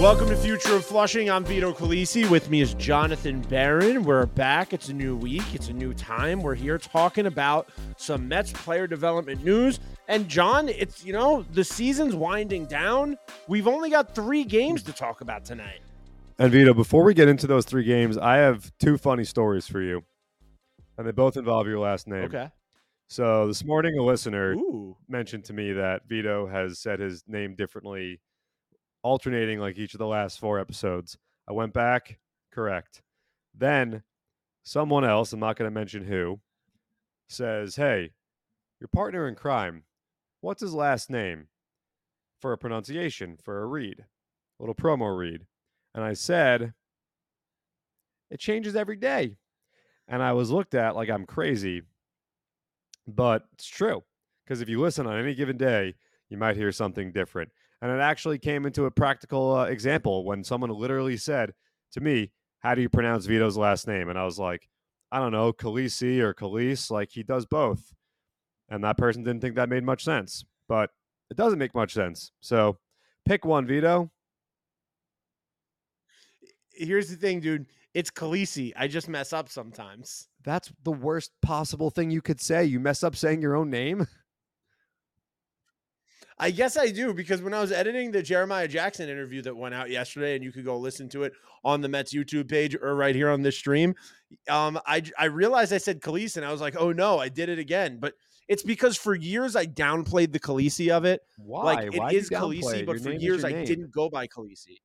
Welcome to Future of Flushing. I'm Vito Calisi. With me is Jonathan Barron. We're back. It's a new week. It's a new time. We're here talking about some Mets player development news. And John, it's you know the season's winding down. We've only got three games to talk about tonight. And Vito, before we get into those three games, I have two funny stories for you, and they both involve your last name. Okay. So this morning, a listener Ooh. mentioned to me that Vito has said his name differently, alternating like each of the last four episodes. I went back, correct. Then someone else, I'm not going to mention who, says, Hey, your partner in crime, what's his last name? For a pronunciation, for a read, a little promo read. And I said, It changes every day. And I was looked at like I'm crazy, but it's true. Because if you listen on any given day, you might hear something different. And it actually came into a practical uh, example when someone literally said to me, How do you pronounce Vito's last name? And I was like, I don't know, Khaleesi or Khalees. Like he does both. And that person didn't think that made much sense, but it doesn't make much sense. So pick one, Vito. Here's the thing, dude. It's Khaleesi. I just mess up sometimes. That's the worst possible thing you could say. You mess up saying your own name. I guess I do because when I was editing the Jeremiah Jackson interview that went out yesterday, and you could go listen to it on the Mets YouTube page or right here on this stream, um, I I realized I said Khaleesi, and I was like, oh no, I did it again. But it's because for years I downplayed the Khaleesi of it. Why? Like Why it is Khaleesi, but Your for years I didn't go by Khaleesi.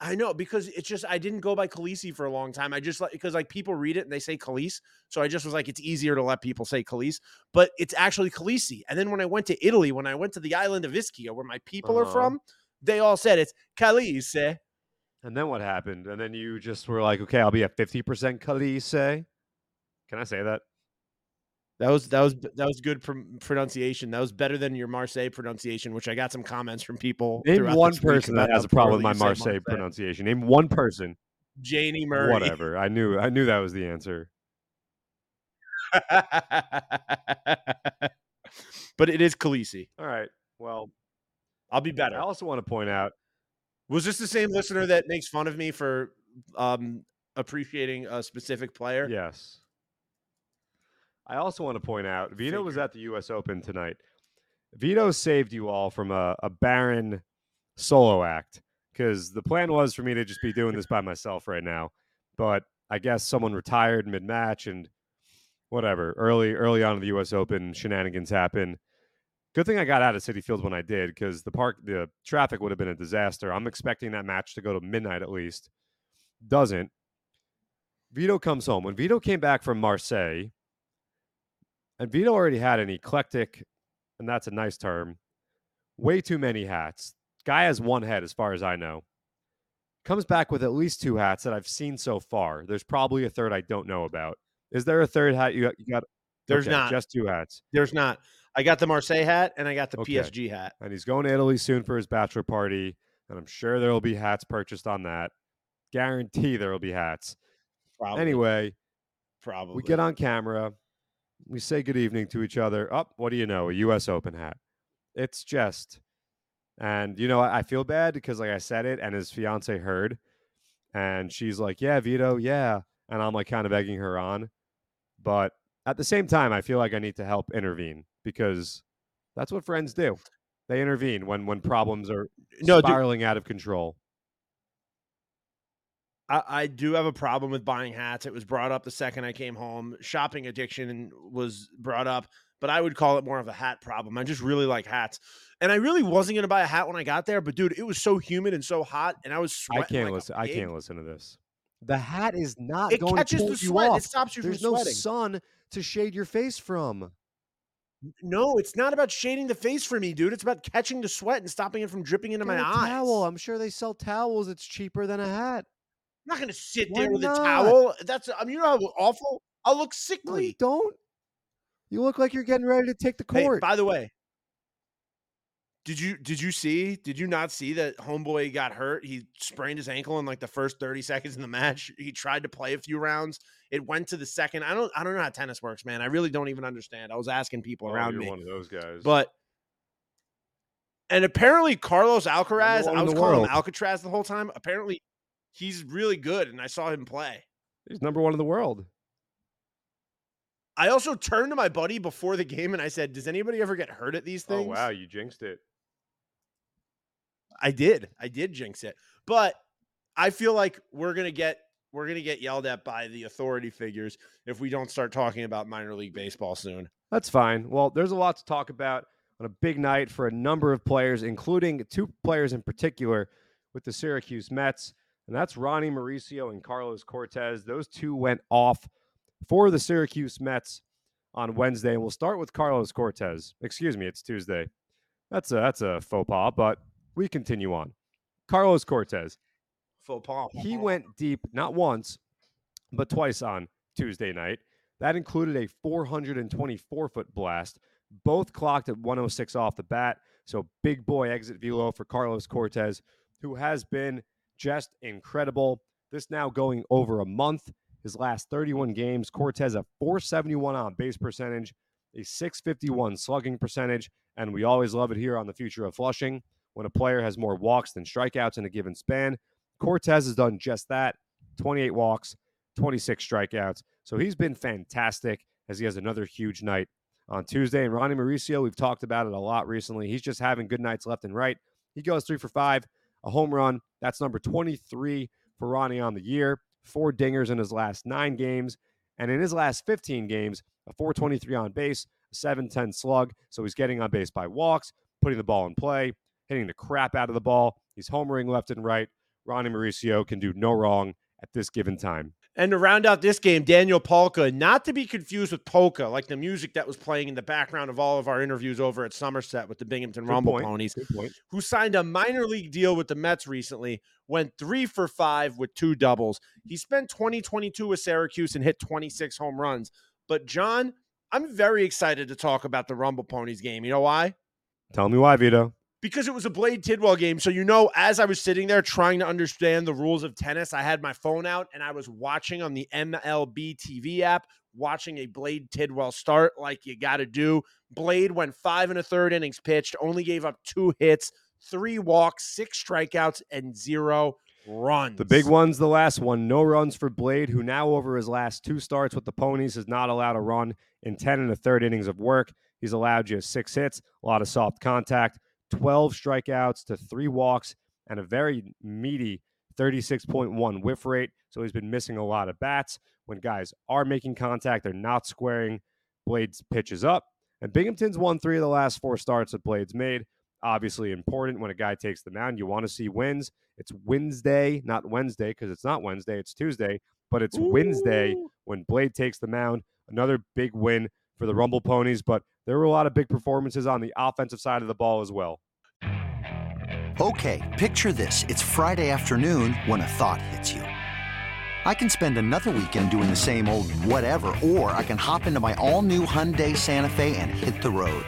I know because it's just I didn't go by Khaleesi for a long time. I just like because like people read it and they say Khalees, so I just was like it's easier to let people say Khalees, but it's actually Khaleesi. And then when I went to Italy, when I went to the island of Ischia, where my people are Uh-huh. from, they all said it's Khaleesi. And then what happened? And then you just were like, okay, I'll be at 50% Khaleesi. Can I say that? That was that was that was good pronunciation. That was better than your Marseille pronunciation, which I got some comments from people. Name one person that has a problem with my say Marseille pronunciation. Name one person. Janie Murray. Whatever. I knew I knew that was the answer. but it is Khaleesi. All right. Well, I'll be better. I also want to point out Was this the same listener that makes fun of me for um, appreciating a specific player? Yes. I also want to point out Vito was at the US Open tonight. Vito saved you all from a, a barren solo act because the plan was for me to just be doing this by myself right now. But I guess someone retired mid match and whatever. Early early on in the US Open, shenanigans happen. Good thing I got out of Citi Field when I did because the park the traffic would have been a disaster. I'm expecting that match to go to midnight at least. Doesn't. Vito comes home. When Vito came back from Marseille, and Vito already had an eclectic, and that's a nice term, way too many hats. Guy has one head, as far as I know. Comes back with at least two hats that I've seen so far. There's probably a third I don't know about. Is there a third hat you got? You got There's okay, not. just two hats, There's not. I got the Marseille hat and I got the Okay. PSG hat. and he's going to Italy soon for his bachelor party, and I'm sure there will be hats purchased on that. Guarantee there will be hats. Probably. Anyway, probably. we get on camera. We say good evening to each other. Up, what do you know? A U.S. Open hat. It's just, and you know, I I feel bad because like I said it, and his fiance heard, and she's like, "Yeah, Vito, yeah," and I'm like kind of egging her on, but at the same time, I feel like I need to help intervene because that's what friends do. They intervene when when problems are No, dude, spiraling out of control. I, I do have a problem with buying hats. It was brought up the second I came home. Shopping addiction was brought up, but I would call it more of a hat problem. I just really like hats. And I really wasn't going to buy a hat when I got there, but dude, it was so humid and so hot, and I was I sweating. can't like a listen. I can't listen to this. The hat is not It going catches to the pull you sweat. off. It stops you There's from no sweating. sun to shade your face from. No, it's not about shading the face for me, dude. It's about catching the sweat and stopping it from dripping into Get my a eyes. Towel. I'm sure they sell towels. It's cheaper than a hat. I'm not gonna sit Why there with not? a towel. That's I mean, you know how awful. I'll look No, you sickly. don't. You look like you're getting ready to take the Hey, court. by the way, did you did you see? Did you not see that homeboy got hurt? He sprained his ankle in like the first 30 seconds in the match. He tried to play a few rounds. It went to the second. I don't I don't know how tennis works, man. I really don't even understand. I was asking people Oh, around you're me. one of those guys. But and apparently Carlos Alcaraz, I was the calling him. Alcatraz the whole time. Apparently, he's really good, and I saw him play. he's number one in the world. I also turned to my buddy before the game and I said, "Does anybody ever get hurt at these oh, things?" Oh wow, you jinxed it. I did. I did jinx it. But I feel like we're gonna get we're gonna get yelled at by the authority figures if we don't start talking about minor league baseball soon. That's fine. Well, there's a lot to talk about on a big night for a number of players, including two players in particular with the Syracuse Mets, and that's Ronnie Mauricio and Carlos Cortes. Those two went off for the Syracuse Mets on Wednesday, and we'll start with Carlos Cortes. Excuse me, it's Tuesday. That's a that's a faux pas, but we continue on. Carlos Cortes. Faux pas. He went deep not once, but twice on Tuesday night. That included a 424 foot blast, both clocked at 106 off the bat. So big boy exit velo for Carlos Cortes, who has been just incredible. This now going over a month. His last 31 games, Cortes a 471 on base percentage, a 651 slugging percentage, and we always love it here on the future of Flushing when a player has more walks than strikeouts in a given span. Cortes has done just that 28 walks, 26 strikeouts. So he's been fantastic as he has another huge night on Tuesday. And Ronnie Mauricio, we've talked about it a lot recently. He's just having good nights left and right. He goes three for five, a home run. That's number 23 for Ronnie on the year. Four dingers in his last nine games. And in his last 15 games, a 423 on base, a 710 slug. So he's getting on base by walks, putting the ball in play, hitting the crap out of the ball. He's homering left and right. Ronnie Mauricio can do no wrong at this given time. And to round out this game, Daniel Palka, not to be confused with polka, like the music that was playing in the background of all of our interviews over at Somerset with the Binghamton Good Rumble point. Ponies, who signed a minor league deal with the Mets recently, went three for five with two doubles. He spent 2022 with Syracuse and hit 26 home runs. But, John, I'm very excited to talk about the Rumble Ponies game. You know why? Tell me why, Vito. Because it was a Blade Tidwell game. So, you know, as I was sitting there trying to understand the rules of tennis, I had my phone out and I was watching on the MLB TV app, watching a Blade Tidwell start like you got to do. Blade went five and a third innings pitched, only gave up two hits, three walks, six strikeouts, and zero runs. The big one's the last one. No runs for Blade, who now over his last two starts with the Ponies has not allowed a run in 10 and a third innings of work. He's allowed just six hits, a lot of soft contact, 12 strikeouts to three walks, and a very meaty 36.1 whiff rate. So he's been missing a lot of bats. When guys are making contact, they're not squaring Blade's pitches up. And Binghamton's won three of the last four starts that Blade's made. Obviously important when a guy takes the mound. You want to see wins. It's Wednesday, not Wednesday, because it's not Wednesday, it's Tuesday, but it's Wednesday when Blade takes the mound. Another big win for the Rumble Ponies, but there were a lot of big performances on the offensive side of the ball as well. Okay, picture this. It's Friday afternoon when a thought hits you. I can spend another weekend doing the same old whatever, or I can hop into my all new Hyundai Santa Fe and hit the road.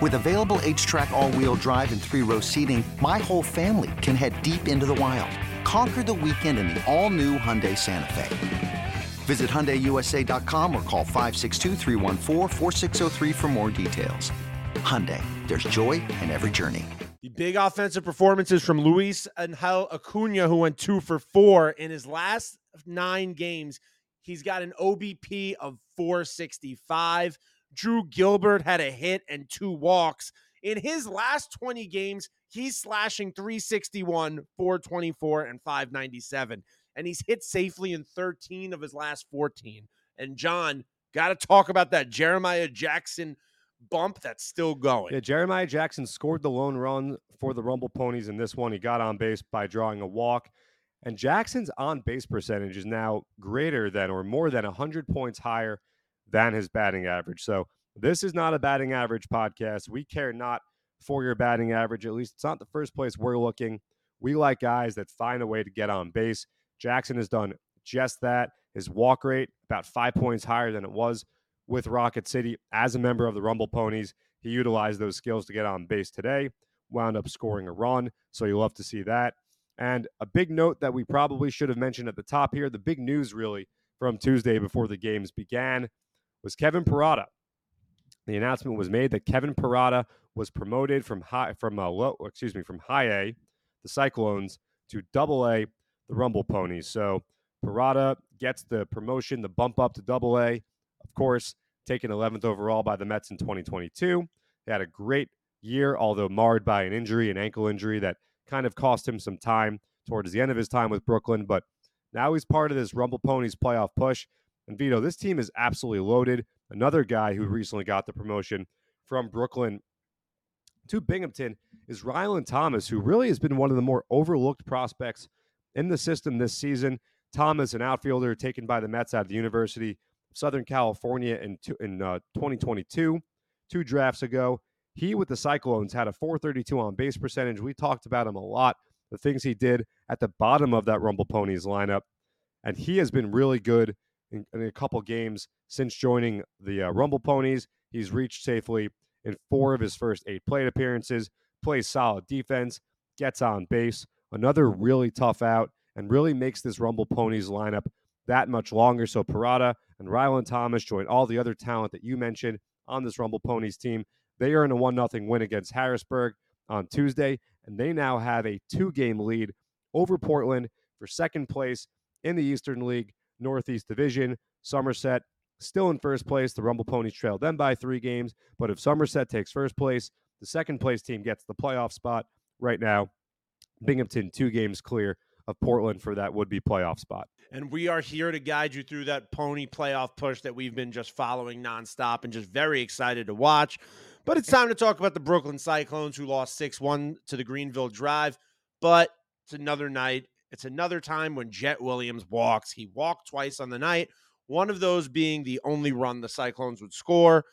With available HTRAC, all wheel drive, and three row seating, my whole family can head deep into the wild. Conquer the weekend in the all new Hyundai Santa Fe. Visit HyundaiUSA.com or call 562-314-4603 for more details. Hyundai, there's joy in every journey. The big offensive performances from Luis Angel Acuna, who went two for four in his last nine games. He's got an OBP of 465. Drew Gilbert had a hit and two walks. In his last 20 games, he's slashing 361, 424, and 597. And he's hit safely in 13 of his last 14. And John, got to talk about that Jeremiah Jackson bump that's still going. Yeah, Jeremiah Jackson scored the lone run for the Rumble Ponies in this one. He got on base by drawing a walk. And Jackson's on base percentage is now greater than or more than 100 points higher than his batting average. So this is not a batting average podcast. We care not for your batting average. At least it's not the first place we're looking. We like guys that find a way to get on base. Jackson has done just that. His walk rate about five points higher than it was with Rocket City as a member of the Rumble Ponies. He utilized those skills to get on base today, wound up scoring a run. So you love to see that. And a big note that we probably should have mentioned at the top here the big news really from Tuesday before the games began was Kevin Parada. The announcement was made that Kevin Parada was promoted from high from uh, a low, excuse me, from high A, the Cyclones, to double A, the Rumble Ponies. So Parada gets the promotion, the bump up to double A. Of course, taken 11th overall by the Mets in 2022. They had a great year, although marred by an injury, an ankle injury that kind of cost him some time towards the end of his time with Brooklyn. But now he's part of this Rumble Ponies playoff push. And Vito, this team is absolutely loaded. Another guy who recently got the promotion from Brooklyn to Binghamton is Rhylan Thomas, who really has been one of the more overlooked prospects in the system this season. Thomas, an outfielder taken by the Mets out of the University of Southern California in, in uh, 2022, two drafts ago. He, with the Cyclones, had a 432 on base percentage. We talked about him a lot, the things he did at the bottom of that Rumble Ponies lineup. And he has been really good in, in a couple games since joining the uh, Rumble Ponies. He's reached safely in four of his first eight plate appearances, plays solid defense, gets on base. Another really tough out and really makes this Rumble Ponies lineup that much longer. So Parada and Rhylan Thomas join all the other talent that you mentioned on this Rumble Ponies team. They earn a 1 0 win against Harrisburg on Tuesday, and they now have a two game lead over Portland for second place in the Eastern League Northeast Division. Somerset still in first place. The Rumble Ponies trail them by three games. But if Somerset takes first place, the second place team gets the playoff spot. Right now, Binghamton two games clear of Portland for that would be playoff spot. And we are here to guide you through that pony playoff push that we've been just following nonstop and just very excited to watch. But it's time to talk about the Brooklyn Cyclones who lost 6 1 to the Greenville Drive. But it's another night. It's another time when Jett Williams walks. He walked twice on the night, one of those being the only run the Cyclones would score.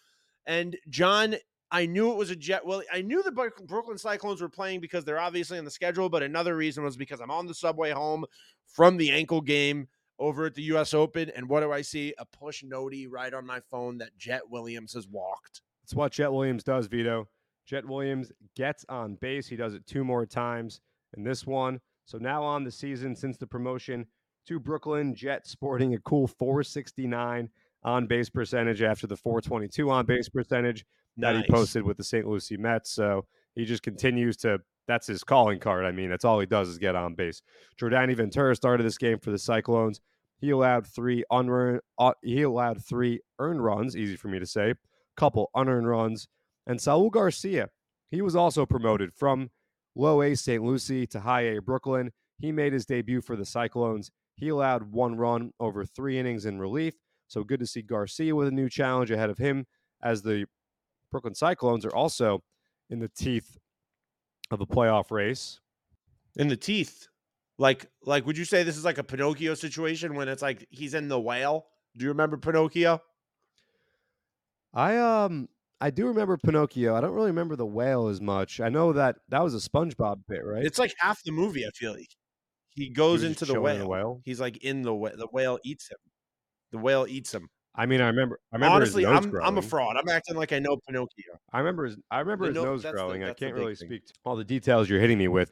And John, I knew it was a Jet Willie. I knew the Brooklyn Cyclones were playing because they're obviously on the schedule, but another reason was because I'm on the subway home from the ankle game over at the US Open. And what do I see? A push noti right on my phone that Jett Williams has walked. It's what Jett Williams does, Vito. Jett Williams gets on base. He does it two more times in this one. So now on the season since the promotion to Brooklyn, Jett sporting a cool 469 on base percentage after the 422 on base percentage that nice. he posted with the St. Lucie Mets. So he just continues to. That's his calling card. I mean, that's all he does is get on base. Jordany Ventura started this game for the Cyclones. He allowed three unearned. Uh, he allowed three earned runs. Easy for me to say. Couple unearned runs. And Saul Garcia, he was also promoted from low A St. Lucie to high A Brooklyn. He made his debut for the Cyclones. He allowed one run over three innings in relief. So good to see Garcia with a new challenge ahead of him as the Brooklyn Cyclones are also in the teeth of a playoff race. In the teeth. Like like would you say this is like a Pinocchio situation when it's like he's in the whale? Do you remember Pinocchio? I um I do remember Pinocchio. I don't really remember the whale as much. I know that that was a SpongeBob bit, right? It's like half the movie. I feel like he goes he into the whale. the whale. He's like in the whale. The whale eats him. The whale eats him. I mean, I remember. I remember. Honestly, I'm growing. I'm a fraud. I'm acting like I know Pinocchio. I remember his. I remember the his nose growing. The, I can't really speak to all the details you're hitting me with.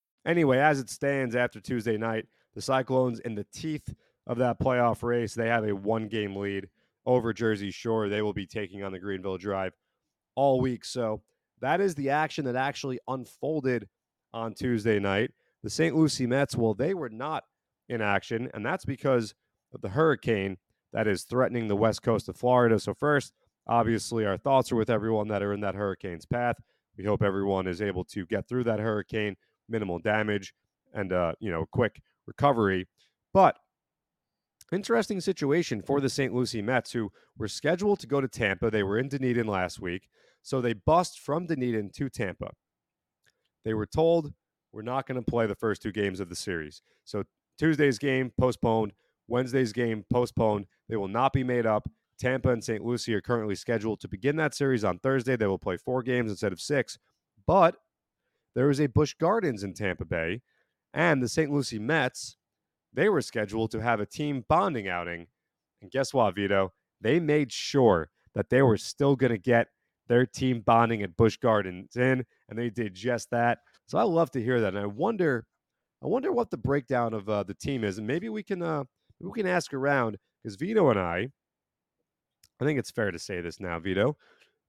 Anyway, as it stands after Tuesday night, the Cyclones in the teeth of that playoff race, they have a one game lead over Jersey Shore. They will be taking on the Greenville Drive all week. So that is the action that actually unfolded on Tuesday night. The St. Lucie Mets, well, they were not in action, and that's because of the hurricane that is threatening the west coast of Florida. So, first, obviously, our thoughts are with everyone that are in that hurricane's path. We hope everyone is able to get through that hurricane, minimal damage, and uh, you know, quick recovery. But interesting situation for the St. Lucie Mets, who were scheduled to go to Tampa. They were in Dunedin last week, so they bust from Dunedin to Tampa. They were told we're not going to play the first two games of the series. So Tuesday's game postponed, Wednesday's game postponed. They will not be made up. Tampa and St. Lucie are currently scheduled to begin that series on Thursday. They will play four games instead of six. But there is a Busch Gardens in Tampa Bay, and the St. Lucie Mets, they were scheduled to have a team bonding outing. And guess what, Vito? They made sure that they were still going to get their team bonding at Busch Gardens in, and they did just that. So I love to hear that, and I wonder, I wonder what the breakdown of uh, the team is, and maybe we can, uh, we can ask around because Vito and I, I think it's fair to say this now, Vito,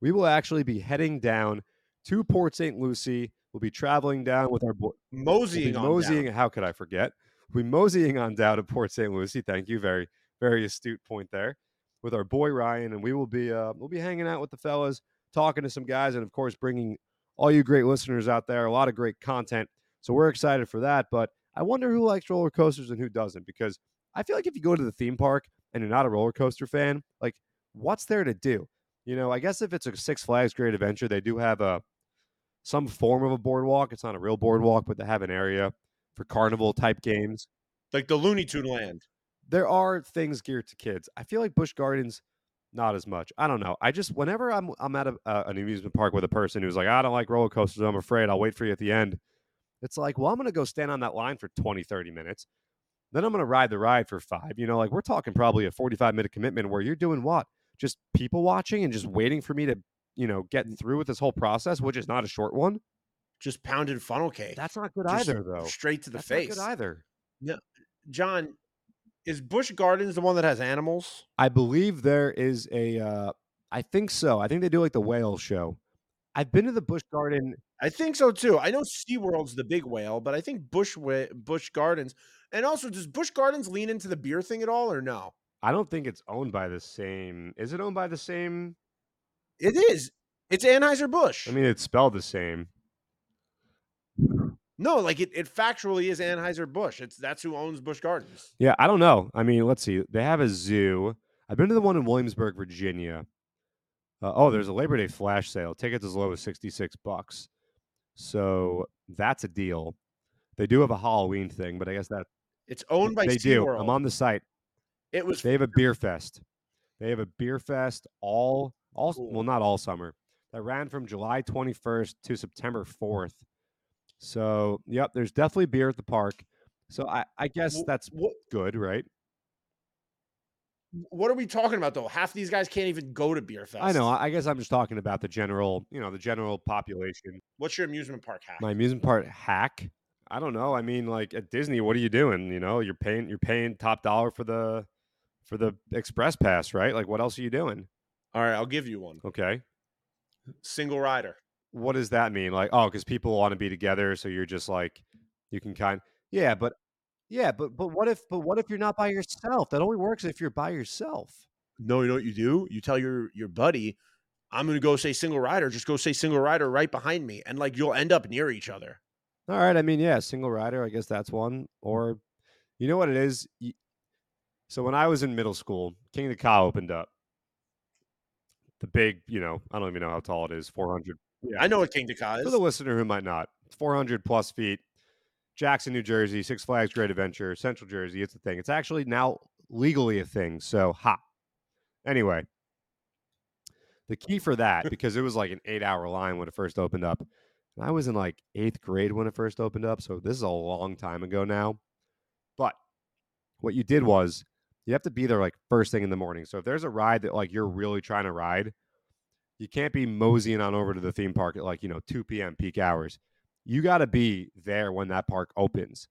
we will actually be heading down to Port St. Lucie. We'll be traveling down with our boy, Moseying, we'll on moseying. down. How could I forget? We'll be moseying on down to Port St. Lucie. Thank you, very, very astute point there. With our boy Ryan, and we will be, uh, we'll be hanging out with the fellas, talking to some guys, and of course, bringing all you great listeners out there a lot of great content. So we're excited for that. But I wonder who likes roller coasters and who doesn't, because I feel like if you go to the theme park and you're not a roller coaster fan, like what's there to do? You know, I guess if it's a Six Flags Great Adventure, they do have a some form of a boardwalk. It's not a real boardwalk, but they have an area for carnival type games. like the Looney Tune land. There are things geared to kids. I feel like Busch Gardens, not as much. I don't know. I just whenever I'm I'm at a, uh, an amusement park with a person who's like, I don't like roller coasters. I'm afraid. I'll wait for you at the end. It's like, well, I'm going to go stand on that line for 20, 30 minutes. Then I'm going to ride the ride for five. You know, like we're talking probably a 45 minute commitment where you're doing what? Just people watching and just waiting for me to, you know, get through with this whole process, which is not a short one. Just pounded funnel cake. That's not good Just either, though. Straight to the That's face. not good either. Yeah. John, is Busch Gardens the one that has animals? I believe there is a. Uh, I think so. I think they do like the whale show. I've been to the Busch Garden. I think so too. I know SeaWorld's the big whale, but I think Busch Busch Gardens. And also, does Busch Gardens lean into the beer thing at all or no? I don't think it's owned by the same. Is it owned by the same? It is. It's Anheuser-Busch. I mean, it's spelled the same. no, like it, it factually is Anheuser-Busch. It's that's who owns Busch Gardens. Yeah, I don't know. I mean, let's see. They have a zoo. I've been to the one in Williamsburg, Virginia. Uh, oh, there's a Labor Day flash sale. Tickets as low as 66 bucks. So that's a deal. They do have a Halloween thing, but I guess that It's owned by they do. I'm on the site. it was They have a beer fest. They have a beer fest all all Cool. well, not all summer. That ran from July 21st to September 4th. So, yep, there's definitely beer at the park. So I, I guess Wh- that's what, good, right? what are we talking about though? Half these guys can't even go to Beer Fest. I know. I I guess I'm just talking about the general, you know, the general population. What's your amusement park hack? My amusement park hack. I don't know. I mean, like at Disney, what are you doing? You know, you're paying you're paying top dollar for the for the express pass, right? Like, what else are you doing? All right, I'll give you one. Okay. Single rider. What does that mean? Like, oh, because people want to be together, so you're just like, you can kind. Yeah, but yeah, but but what if but what if you're not by yourself? That only works if you're by yourself. No, you know what you do? You tell your your buddy, I'm gonna go say single rider. Just go say single rider right behind me, and like you'll end up near each other. All right. I mean, yeah, single rider. I guess that's one. Or, you know what it is. So when I was in middle school, Kingda Ka opened up. The big, you know, I don't even know how tall it is. Four hundred. Yeah. I know what Kingda Ka is. For the listener who might not, 400 plus feet. Jackson, New Jersey, Six Flags Great Adventure, Central Jersey. It's a thing. It's actually now legally a thing. So, ha. Anyway, the key for that, because it was like an eight hour line when it first opened up. And I was in like eighth grade when it first opened up. So, this is a long time ago now. But what you did was you have to be there like first thing in the morning. So, if there's a ride that like you're really trying to ride, you can't be moseying on over to the theme park at like, you know, 2 p.m. peak hours. You got to be there when that park opens.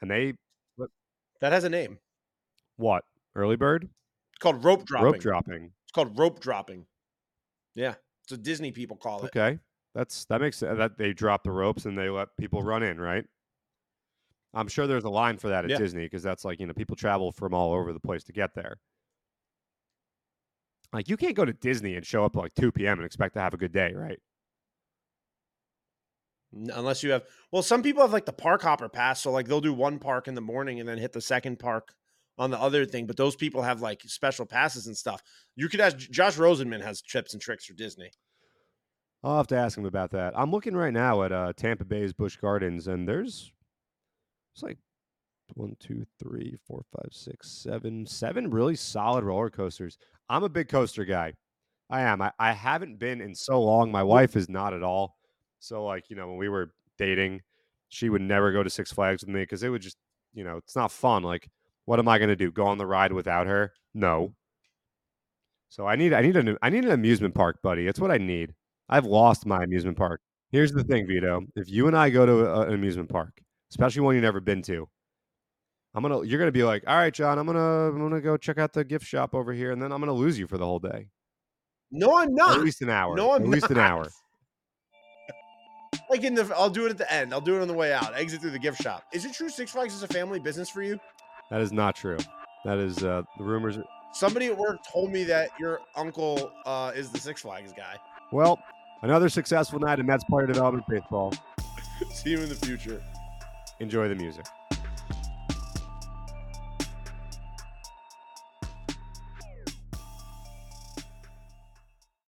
And they, That has a name. what? Early bird? It's called rope dropping. Rope dropping. It's called rope dropping. Yeah, it's what Disney people call it. Okay. That's, that makes sense. That they drop the ropes and they let people run in, right? I'm sure there's a line for that at Yeah. Disney because that's like, you know, people travel from all over the place to get there. Like you can't go to Disney and show up at like 2 p.m. and expect to have a good day, right? Unless you have, well, some people have like the park hopper pass. So like they'll do one park in the morning and then hit the second park on the other thing. But those people have like special passes and stuff. You could ask Josh Rosenman has trips and tricks for Disney. I'll have to ask him about that. I'm looking right now at uh, Tampa Bay's Busch Gardens, and there's it's like one, two, three, four, five, six, seven, seven really solid roller coasters. I'm a big coaster guy. I am. I, I haven't been in so long. My wife is not at all. So, like, you know, when we were dating, she would never go to Six Flags with me because it would just, you know, it's not fun. Like, what am I going to do? Go on the ride without her? No. So I need I need an I need an amusement park, buddy. It's what I need. I've lost my amusement park. Here's the thing, Vito. If you and I go to a, an amusement park, especially one you've never been to, I'm gonna you're gonna be like, all right, John, I'm gonna I'm gonna go check out the gift shop over here, and then I'm gonna lose you for the whole day. No, I'm Or not. At least an hour. No, I'm not. at least an hour. Like in the, I'll do it at the end. I'll do it on the way out. Exit through the gift shop. Is it true Six Flags is a family business for you? That is not true. That is uh the rumors. Somebody at work told me that your uncle uh, is the Six Flags guy. Well, another successful night in Mets player development baseball. See you in the future. Enjoy the music.